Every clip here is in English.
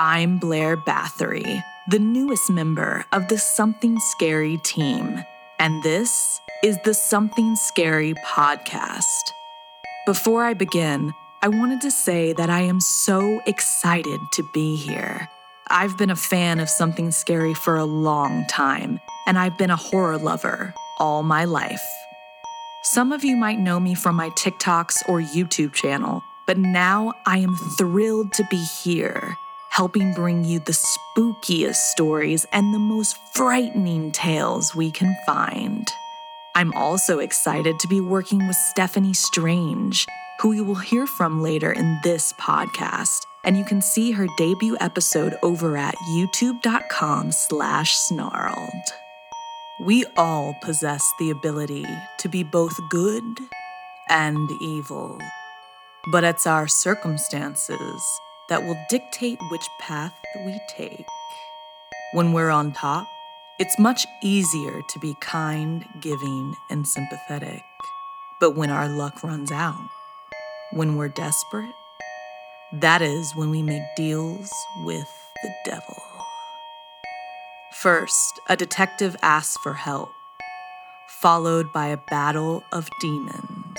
I'm Blair Bathory, the newest member of the Something Scary team, and this is the Something Scary podcast. Before I begin, I wanted to say that I am so excited to be here. I've been a fan of Something Scary for a long time, and I've been a horror lover all my life. Some of you might know me from my TikToks or YouTube channel, but now I am thrilled to be here helping bring you the spookiest stories and the most frightening tales we can find. I'm also excited to be working with Stephanie Strange, who you will hear from later in this podcast, and you can see her debut episode over at youtube.com slash snarled. We all possess the ability to be both good and evil, but it's our circumstances that will dictate which path we take. When we're on top, it's much easier to be kind, giving, and sympathetic. But when our luck runs out, when we're desperate, that is when we make deals with the devil. First, a detective asks for help, followed by a battle of demons.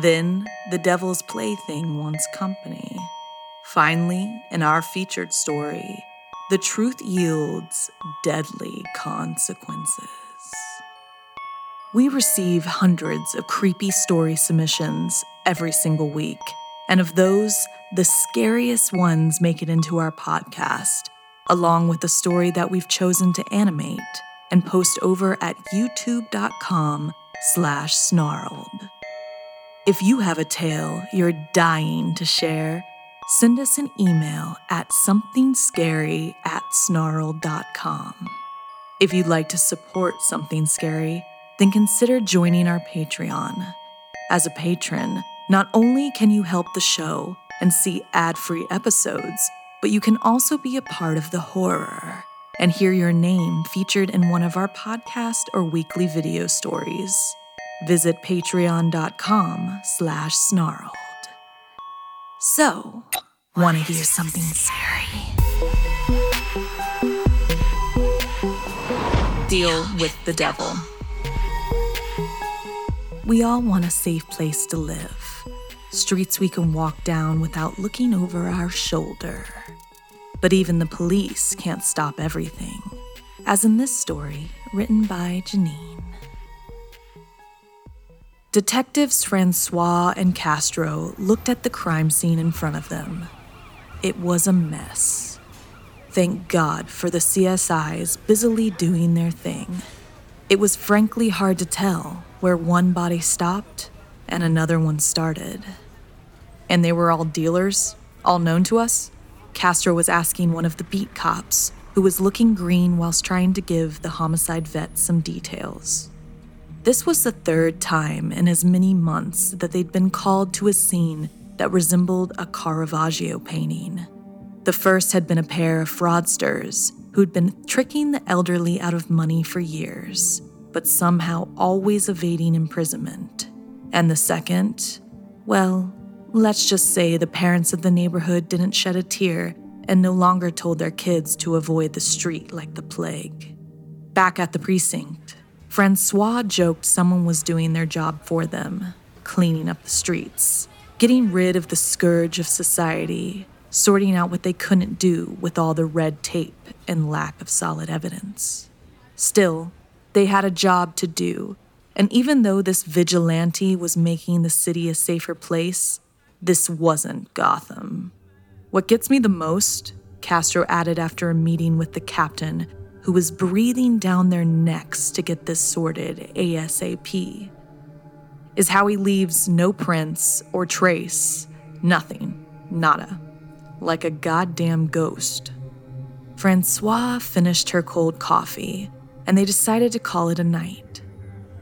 Then, the devil's plaything wants company. Finally, in our featured story, the truth yields deadly consequences. We receive hundreds of creepy story submissions every single week, and of those, the scariest ones make it into our podcast, along with the story that we've chosen to animate and post over at youtube.com slash snarled. If you have a tale you're dying to share, send us an email at somethingscary at snarled.com. If you'd like to support Something Scary, then consider joining our Patreon. As a patron, not only can you help the show and see ad free episodes, but you can also be a part of the horror and hear your name featured in one of our podcast or weekly video stories. Visit patreon.com slash snarled. So, want to hear something scary? Deal with the devil. We all want a safe place to live, streets we can walk down without looking over our shoulder. But even the police can't stop everything, as in this story written by Janine. Detectives Francois and Castro looked at the crime scene in front of them. It was a mess. Thank God for the CSIs busily doing their thing. It was frankly hard to tell where one body stopped and another one started. And they were all dealers, all known to us? Castro was asking one of the beat cops, who was looking green whilst trying to give the homicide vet some details. This was the third time in as many months that they'd been called to a scene that resembled a Caravaggio painting. The first had been a pair of fraudsters who'd been tricking the elderly out of money for years, but somehow always evading imprisonment. And the second, well, let's just say the parents of the neighborhood didn't shed a tear and no longer told their kids to avoid the street like the plague. Back at the precinct, Francois joked someone was doing their job for them, cleaning up the streets getting rid of the scourge of society, sorting out what they couldn't do with all the red tape and lack of solid evidence. Still, they had a job to do, and even though this vigilante was making the city a safer place, this wasn't Gotham. What gets me the most, Castro added after a meeting with the captain, who was breathing down their necks to get this sorted ASAP, is how he leaves no prints or trace, nothing, nada, like a goddamn ghost. Francois finished her cold coffee, and they decided to call it a night.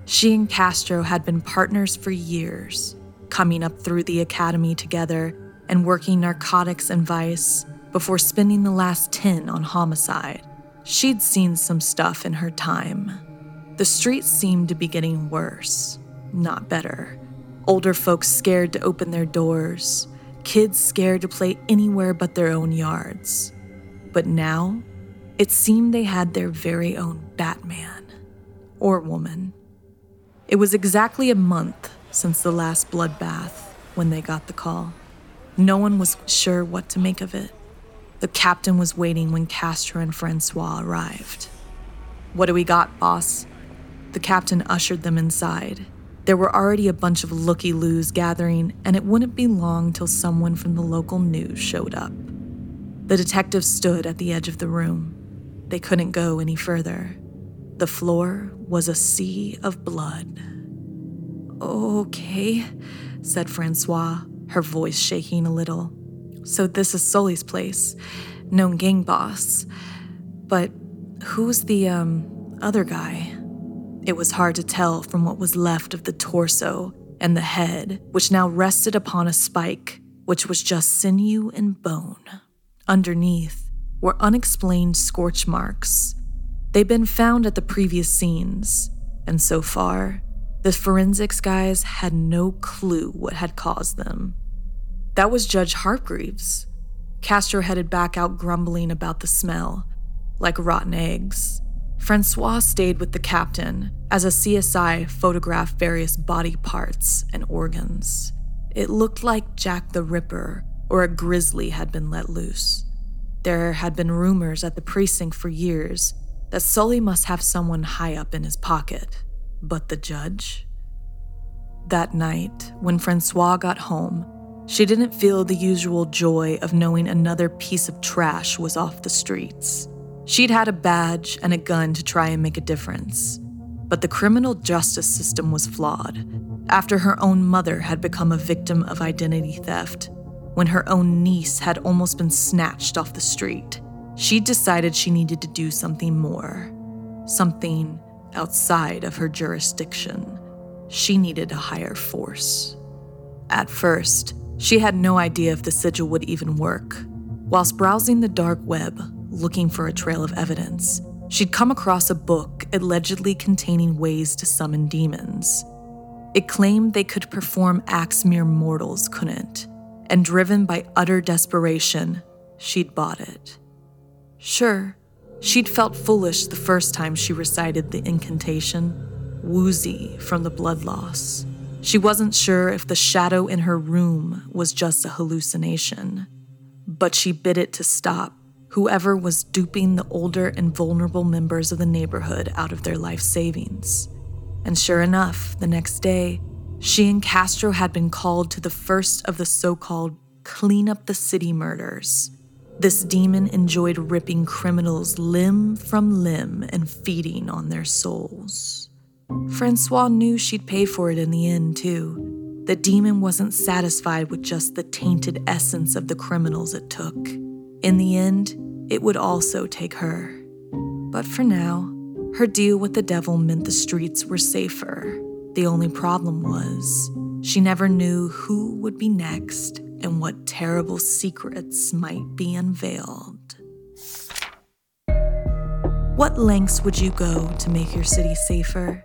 She and Castro had been partners for years, coming up through the academy together and working narcotics and vice before spending the last 10 on homicide. She'd seen some stuff in her time. The streets seemed to be getting worse not better. Older folks scared to open their doors, kids scared to play anywhere but their own yards. But now, it seemed they had their very own Batman. Or woman. It was exactly a month since the last bloodbath when they got the call. No one was sure what to make of it. The captain was waiting when Castro and Francois arrived. What do we got, boss? The captain ushered them inside. There were already a bunch of looky loos gathering, and it wouldn't be long till someone from the local news showed up. The detectives stood at the edge of the room. They couldn't go any further. The floor was a sea of blood. Okay, said Francois, her voice shaking a little. So this is Sully's place, known gang boss. But who's the, um, other guy? It was hard to tell from what was left of the torso and the head, which now rested upon a spike, which was just sinew and bone. Underneath were unexplained scorch marks. They'd been found at the previous scenes, and so far, the forensics guys had no clue what had caused them. That was Judge Hargreaves. Castro headed back out grumbling about the smell, like rotten eggs. Francois stayed with the captain as a CSI photographed various body parts and organs. It looked like Jack the Ripper or a grizzly had been let loose. There had been rumors at the precinct for years that Sully must have someone high up in his pocket. But the judge? That night, when Francois got home, she didn't feel the usual joy of knowing another piece of trash was off the streets. She'd had a badge and a gun to try and make a difference. But the criminal justice system was flawed after her own mother had become a victim of identity theft, when her own niece had almost been snatched off the street. She decided she needed to do something more, something outside of her jurisdiction. She needed a higher force. At first, she had no idea if the sigil would even work. Whilst browsing the dark web, looking for a trail of evidence, she'd come across a book allegedly containing ways to summon demons. It claimed they could perform acts mere mortals couldn't, and driven by utter desperation, she'd bought it. Sure, she'd felt foolish the first time she recited the incantation, woozy from the blood loss. She wasn't sure if the shadow in her room was just a hallucination, but she bid it to stop whoever was duping the older and vulnerable members of the neighborhood out of their life savings. And sure enough, the next day, She and Castro had been called to the first of the so called clean up the city murders. This demon enjoyed ripping criminals limb from limb and feeding on their souls. Francois knew she'd pay for it in the end, too. The demon wasn't satisfied with just the tainted essence of the criminals it took. In the end, it would also take her. But for now, her deal with the devil meant the streets were safer. The only problem was, she never knew who would be next and what terrible secrets might be unveiled. What lengths would you go to make your city safer?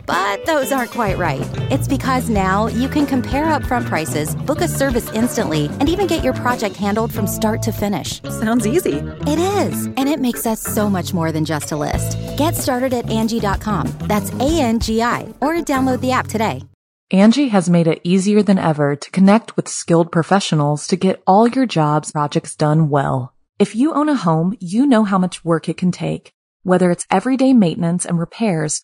But those aren't quite right. It's because now you can compare upfront prices, book a service instantly, and even get your project handled from start to finish. Sounds easy. It is, and it makes us so much more than just a list. Get started at Angie.com. That's A N G I, or download the app today. Angie has made it easier than ever to connect with skilled professionals to get all your jobs projects done well. If you own a home, you know how much work it can take, whether it's everyday maintenance and repairs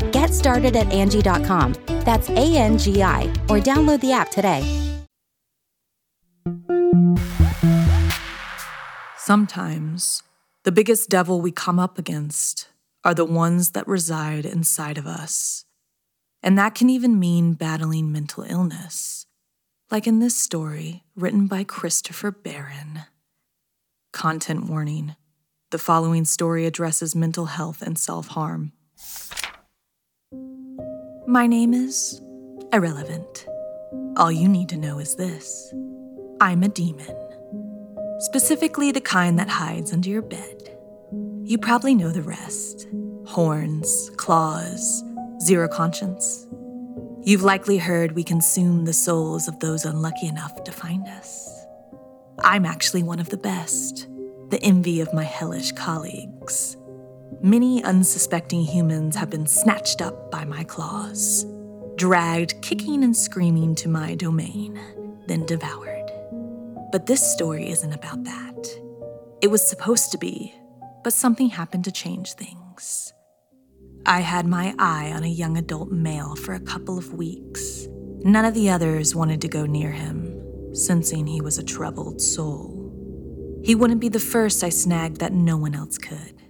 Get started at Angie.com. That's A N G I, or download the app today. Sometimes, the biggest devil we come up against are the ones that reside inside of us. And that can even mean battling mental illness, like in this story written by Christopher Barron. Content warning the following story addresses mental health and self harm. My name is Irrelevant. All you need to know is this I'm a demon specifically the kind that hides under your bed. You probably know the rest horns, claws, zero conscience. You've likely heard we consume the souls of those unlucky enough to find us. I'm actually one of the best, the envy of my hellish colleagues. Many unsuspecting humans have been snatched up by my claws, dragged kicking and screaming to my domain, then devoured. But this story isn't about that. It was supposed to be, but something happened to change things. I had my eye on a young adult male for a couple of weeks. None of the others wanted to go near him, sensing he was a troubled soul. He wouldn't be the first I snagged that no one else could.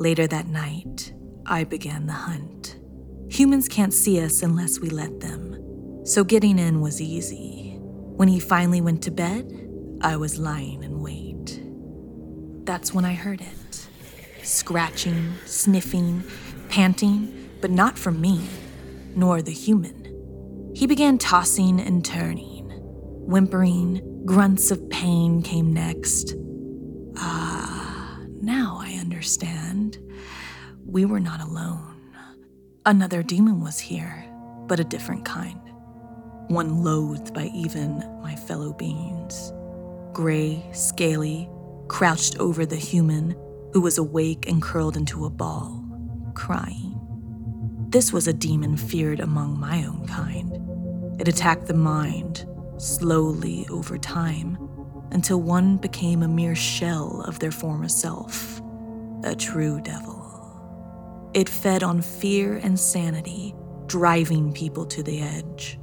Later that night, I began the hunt. Humans can't see us unless we let them, so getting in was easy. When he finally went to bed, I was lying in wait. That's when I heard it scratching, sniffing, panting, but not from me, nor the human. He began tossing and turning. Whimpering, grunts of pain came next. Ah, now I understand. We were not alone. Another demon was here, but a different kind one loathed by even my fellow beings. Gray, scaly, crouched over the human who was awake and curled into a ball, crying. This was a demon feared among my own kind. It attacked the mind, slowly over time, until one became a mere shell of their former self, a true devil. It fed on fear and sanity, driving people to the edge.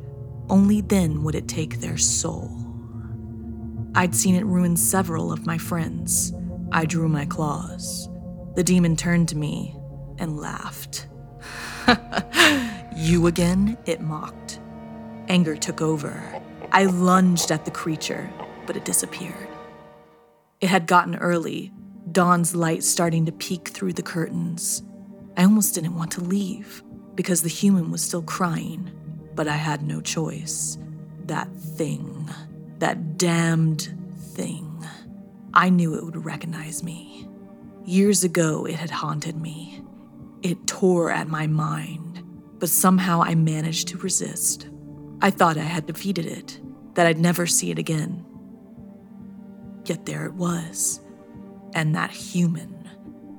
Only then would it take their soul. I'd seen it ruin several of my friends. I drew my claws. The demon turned to me and laughed. you again? It mocked. Anger took over. I lunged at the creature, but it disappeared. It had gotten early, dawn's light starting to peek through the curtains. I almost didn't want to leave because the human was still crying, but I had no choice. That thing, that damned thing. I knew it would recognize me. Years ago, it had haunted me. It tore at my mind, but somehow I managed to resist. I thought I had defeated it, that I'd never see it again. Yet there it was, and that human,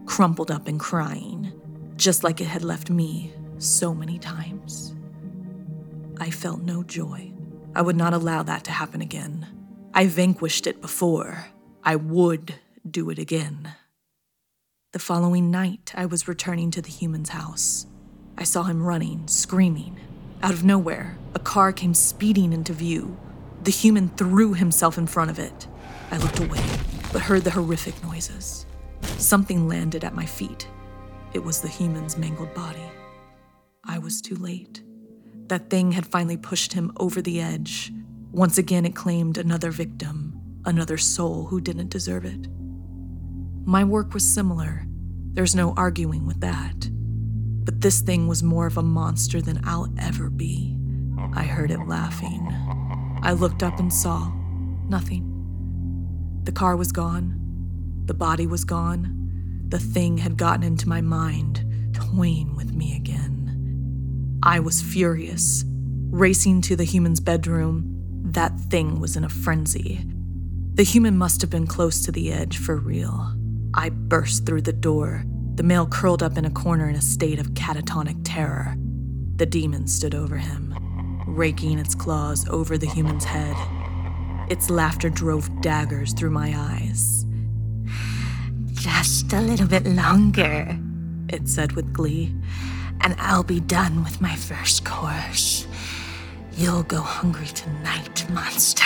crumpled up and crying, just like it had left me so many times. I felt no joy. I would not allow that to happen again. I vanquished it before. I would do it again. The following night, I was returning to the human's house. I saw him running, screaming. Out of nowhere, a car came speeding into view. The human threw himself in front of it. I looked away, but heard the horrific noises. Something landed at my feet. It was the human's mangled body. I was too late. That thing had finally pushed him over the edge. Once again, it claimed another victim, another soul who didn't deserve it. My work was similar. There's no arguing with that. But this thing was more of a monster than I'll ever be. I heard it laughing. I looked up and saw nothing. The car was gone. The body was gone. The thing had gotten into my mind, toying with me again. I was furious. Racing to the human's bedroom, that thing was in a frenzy. The human must have been close to the edge for real. I burst through the door, the male curled up in a corner in a state of catatonic terror. The demon stood over him, raking its claws over the human's head. Its laughter drove daggers through my eyes. Just a little bit longer, it said with glee, and I'll be done with my first course. You'll go hungry tonight, monster.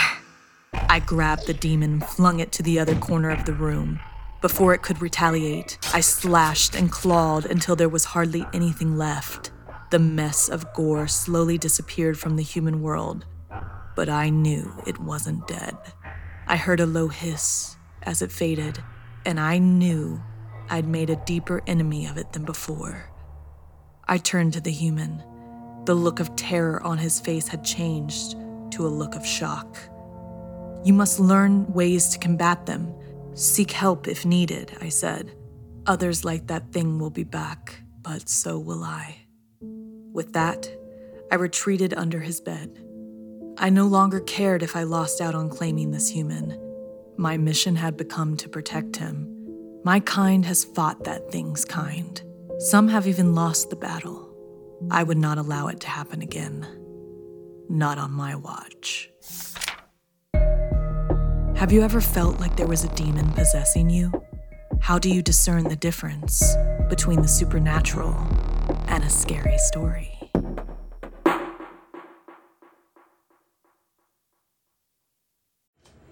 I grabbed the demon, and flung it to the other corner of the room. Before it could retaliate, I slashed and clawed until there was hardly anything left. The mess of gore slowly disappeared from the human world, but I knew it wasn't dead. I heard a low hiss as it faded, and I knew I'd made a deeper enemy of it than before. I turned to the human. The look of terror on his face had changed to a look of shock. You must learn ways to combat them Seek help if needed, I said. Others like that thing will be back, but so will I. With that, I retreated under his bed. I no longer cared if I lost out on claiming this human. My mission had become to protect him. My kind has fought that thing's kind. Some have even lost the battle. I would not allow it to happen again. Not on my watch. Have you ever felt like there was a demon possessing you? How do you discern the difference between the supernatural and a scary story?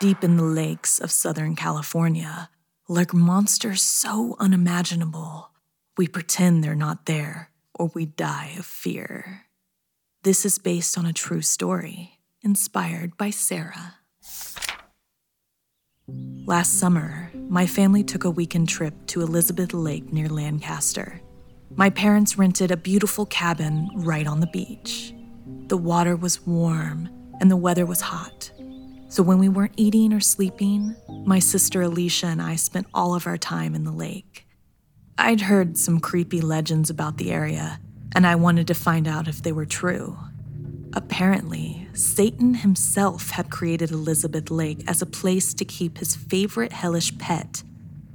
Deep in the lakes of Southern California lurk monsters so unimaginable, we pretend they're not there or we die of fear. This is based on a true story, inspired by Sarah. Last summer, my family took a weekend trip to Elizabeth Lake near Lancaster. My parents rented a beautiful cabin right on the beach. The water was warm and the weather was hot. So when we weren't eating or sleeping, my sister Alicia and I spent all of our time in the lake. I'd heard some creepy legends about the area, and I wanted to find out if they were true. Apparently, Satan himself had created Elizabeth Lake as a place to keep his favorite hellish pet,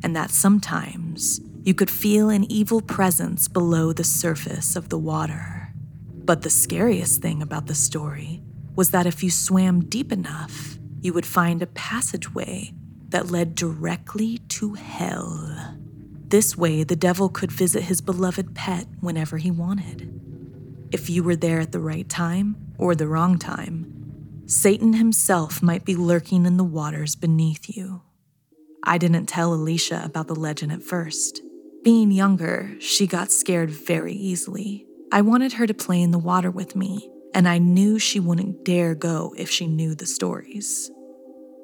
and that sometimes you could feel an evil presence below the surface of the water. But the scariest thing about the story was that if you swam deep enough, you would find a passageway that led directly to hell. This way, the devil could visit his beloved pet whenever he wanted. If you were there at the right time or the wrong time, Satan himself might be lurking in the waters beneath you. I didn't tell Alicia about the legend at first. Being younger, she got scared very easily. I wanted her to play in the water with me, and I knew she wouldn't dare go if she knew the stories.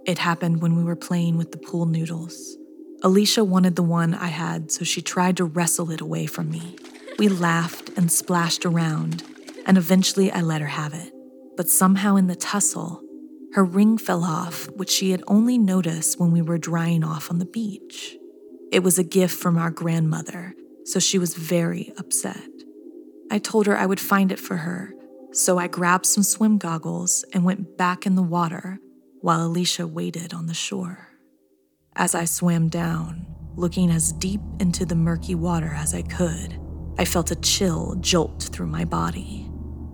It happened when we were playing with the pool noodles. Alicia wanted the one I had, so she tried to wrestle it away from me. We laughed and splashed around, and eventually I let her have it. But somehow in the tussle, her ring fell off, which she had only noticed when we were drying off on the beach. It was a gift from our grandmother, so she was very upset. I told her I would find it for her, so I grabbed some swim goggles and went back in the water while Alicia waited on the shore. As I swam down, looking as deep into the murky water as I could, I felt a chill jolt through my body.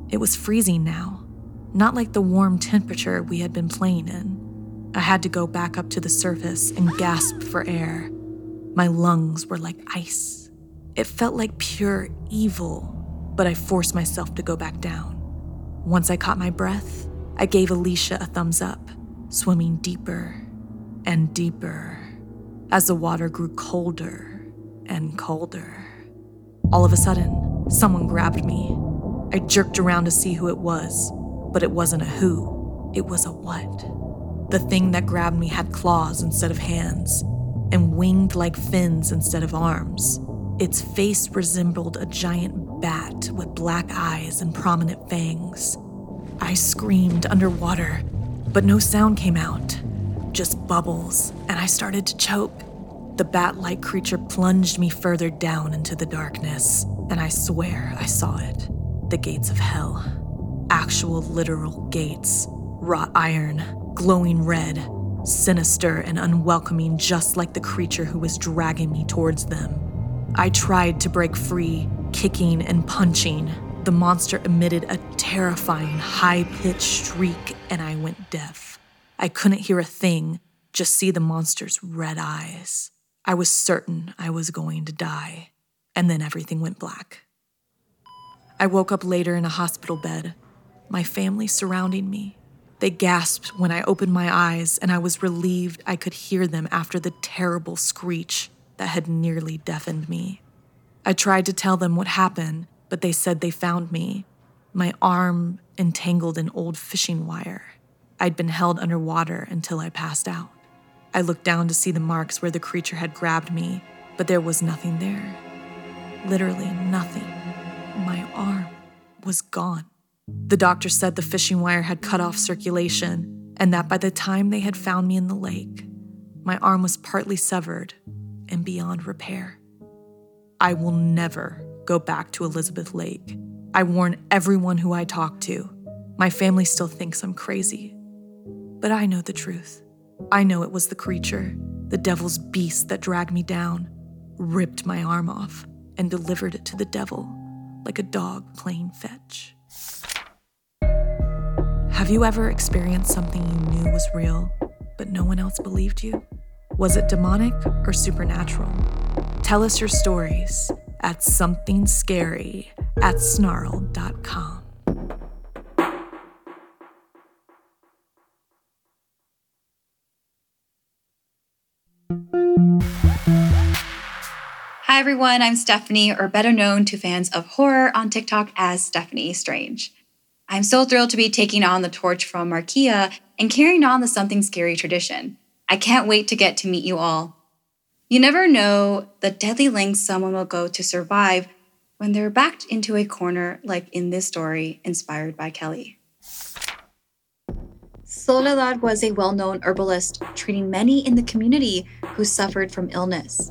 It was freezing now, not like the warm temperature we had been playing in. I had to go back up to the surface and gasp for air. My lungs were like ice. It felt like pure evil, but I forced myself to go back down. Once I caught my breath, I gave Alicia a thumbs up, swimming deeper and deeper as the water grew colder and colder. All of a sudden, someone grabbed me. I jerked around to see who it was, but it wasn't a who, it was a what. The thing that grabbed me had claws instead of hands and winged like fins instead of arms. Its face resembled a giant bat with black eyes and prominent fangs. I screamed underwater, but no sound came out, just bubbles, and I started to choke. The bat like creature plunged me further down into the darkness, and I swear I saw it the gates of hell. Actual literal gates, wrought iron, glowing red, sinister and unwelcoming, just like the creature who was dragging me towards them. I tried to break free, kicking and punching. The monster emitted a terrifying, high pitched shriek, and I went deaf. I couldn't hear a thing, just see the monster's red eyes. I was certain I was going to die, and then everything went black. I woke up later in a hospital bed, my family surrounding me. They gasped when I opened my eyes, and I was relieved I could hear them after the terrible screech that had nearly deafened me. I tried to tell them what happened, but they said they found me, my arm entangled in old fishing wire. I'd been held underwater until I passed out. I looked down to see the marks where the creature had grabbed me, but there was nothing there. Literally nothing. My arm was gone. The doctor said the fishing wire had cut off circulation, and that by the time they had found me in the lake, my arm was partly severed and beyond repair. I will never go back to Elizabeth Lake. I warn everyone who I talk to. My family still thinks I'm crazy. But I know the truth. I know it was the creature, the devil's beast that dragged me down, ripped my arm off, and delivered it to the devil like a dog playing fetch. Have you ever experienced something you knew was real, but no one else believed you? Was it demonic or supernatural? Tell us your stories at somethingscary at snarled.com. Hi everyone, I'm Stephanie, or better known to fans of horror on TikTok as Stephanie Strange. I'm so thrilled to be taking on the torch from Markia and carrying on the something scary tradition. I can't wait to get to meet you all. You never know the deadly lengths someone will go to survive when they're backed into a corner, like in this story inspired by Kelly. Soledad was a well known herbalist treating many in the community who suffered from illness.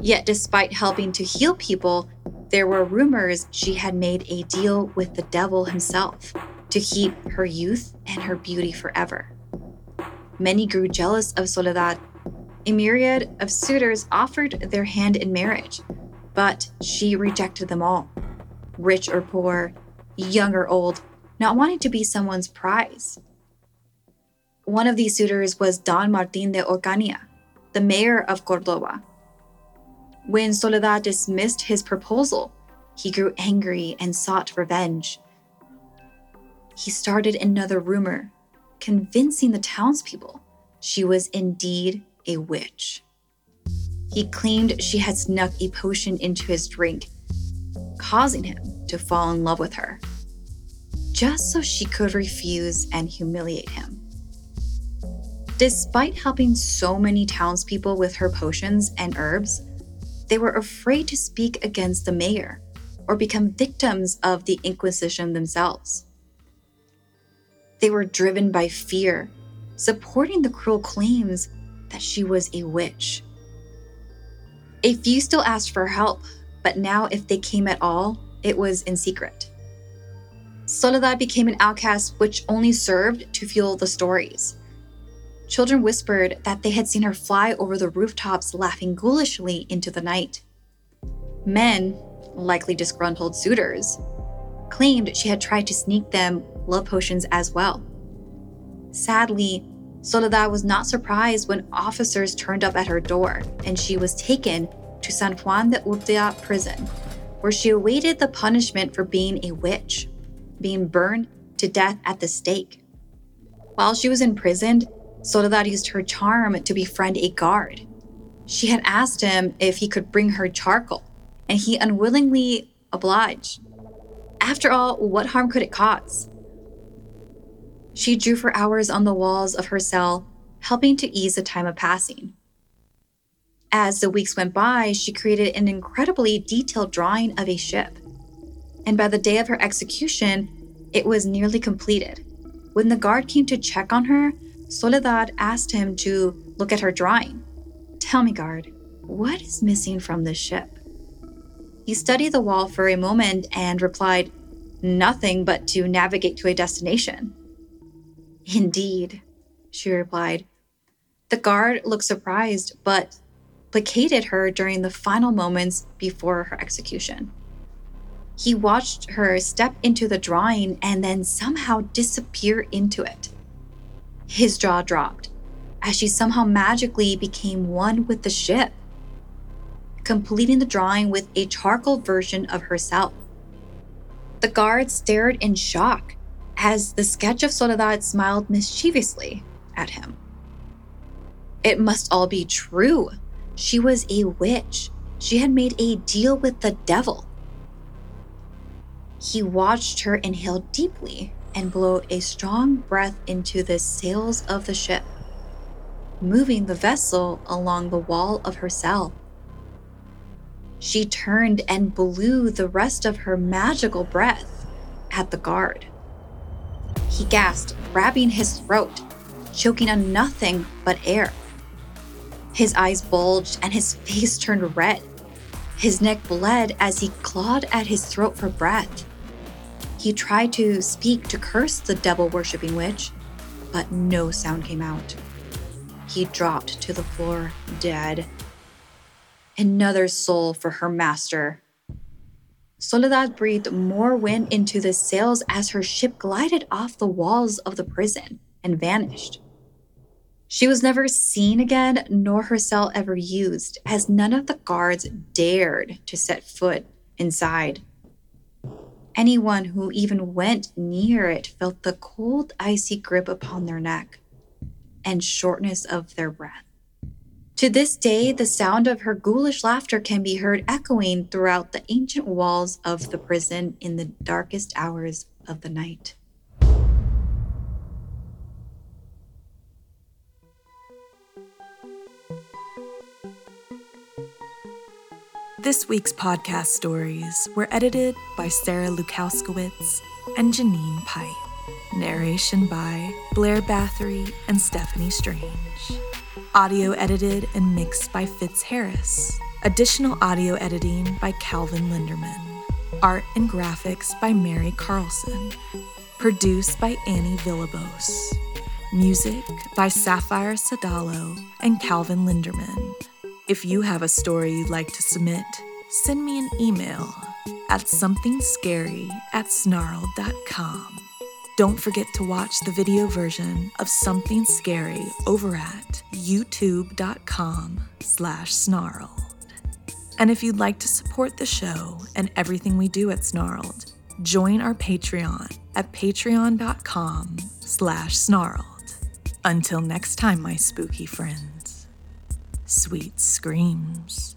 Yet, despite helping to heal people, there were rumors she had made a deal with the devil himself to keep her youth and her beauty forever. Many grew jealous of Soledad. A myriad of suitors offered their hand in marriage, but she rejected them all. Rich or poor, young or old, not wanting to be someone's prize. One of these suitors was Don Martin de Ocaña, the mayor of Cordoba. When Soledad dismissed his proposal, he grew angry and sought revenge. He started another rumor, convincing the townspeople she was indeed a witch. He claimed she had snuck a potion into his drink, causing him to fall in love with her, just so she could refuse and humiliate him. Despite helping so many townspeople with her potions and herbs, they were afraid to speak against the mayor or become victims of the Inquisition themselves. They were driven by fear, supporting the cruel claims that she was a witch. A few still asked for help, but now, if they came at all, it was in secret. Soledad became an outcast, which only served to fuel the stories. Children whispered that they had seen her fly over the rooftops, laughing ghoulishly into the night. Men, likely disgruntled suitors, claimed she had tried to sneak them love potions as well. Sadly, Soledad was not surprised when officers turned up at her door and she was taken to San Juan de Ulúa prison, where she awaited the punishment for being a witch, being burned to death at the stake. While she was imprisoned, Soledad used her charm to befriend a guard. She had asked him if he could bring her charcoal, and he unwillingly obliged. After all, what harm could it cause? She drew for hours on the walls of her cell, helping to ease the time of passing. As the weeks went by, she created an incredibly detailed drawing of a ship. And by the day of her execution, it was nearly completed. When the guard came to check on her, Soledad asked him to look at her drawing. Tell me, guard, what is missing from this ship? He studied the wall for a moment and replied, Nothing but to navigate to a destination. Indeed, she replied. The guard looked surprised, but placated her during the final moments before her execution. He watched her step into the drawing and then somehow disappear into it. His jaw dropped as she somehow magically became one with the ship, completing the drawing with a charcoal version of herself. The guard stared in shock as the sketch of Soledad smiled mischievously at him. It must all be true. She was a witch. She had made a deal with the devil. He watched her inhale deeply and blow a strong breath into the sails of the ship, moving the vessel along the wall of her cell. She turned and blew the rest of her magical breath at the guard. He gasped, grabbing his throat, choking on nothing but air. His eyes bulged and his face turned red. His neck bled as he clawed at his throat for breath. He tried to speak to curse the devil worshipping witch, but no sound came out. He dropped to the floor, dead. Another soul for her master. Soledad breathed more wind into the sails as her ship glided off the walls of the prison and vanished. She was never seen again, nor her cell ever used, as none of the guards dared to set foot inside. Anyone who even went near it felt the cold, icy grip upon their neck and shortness of their breath. To this day, the sound of her ghoulish laughter can be heard echoing throughout the ancient walls of the prison in the darkest hours of the night. This week's podcast stories were edited by Sarah Lukowskiewicz and Janine Pipe. Narration by Blair Bathory and Stephanie Strange. Audio edited and mixed by Fitz Harris. Additional audio editing by Calvin Linderman. Art and graphics by Mary Carlson. Produced by Annie Villabos. Music by Sapphire Sadalo and Calvin Linderman. If you have a story you'd like to submit, send me an email at somethingscary at snarled.com. Don't forget to watch the video version of Something Scary over at youtube.com slash snarled. And if you'd like to support the show and everything we do at Snarled, join our Patreon at patreon.com slash snarled. Until next time, my spooky friends, sweet screams.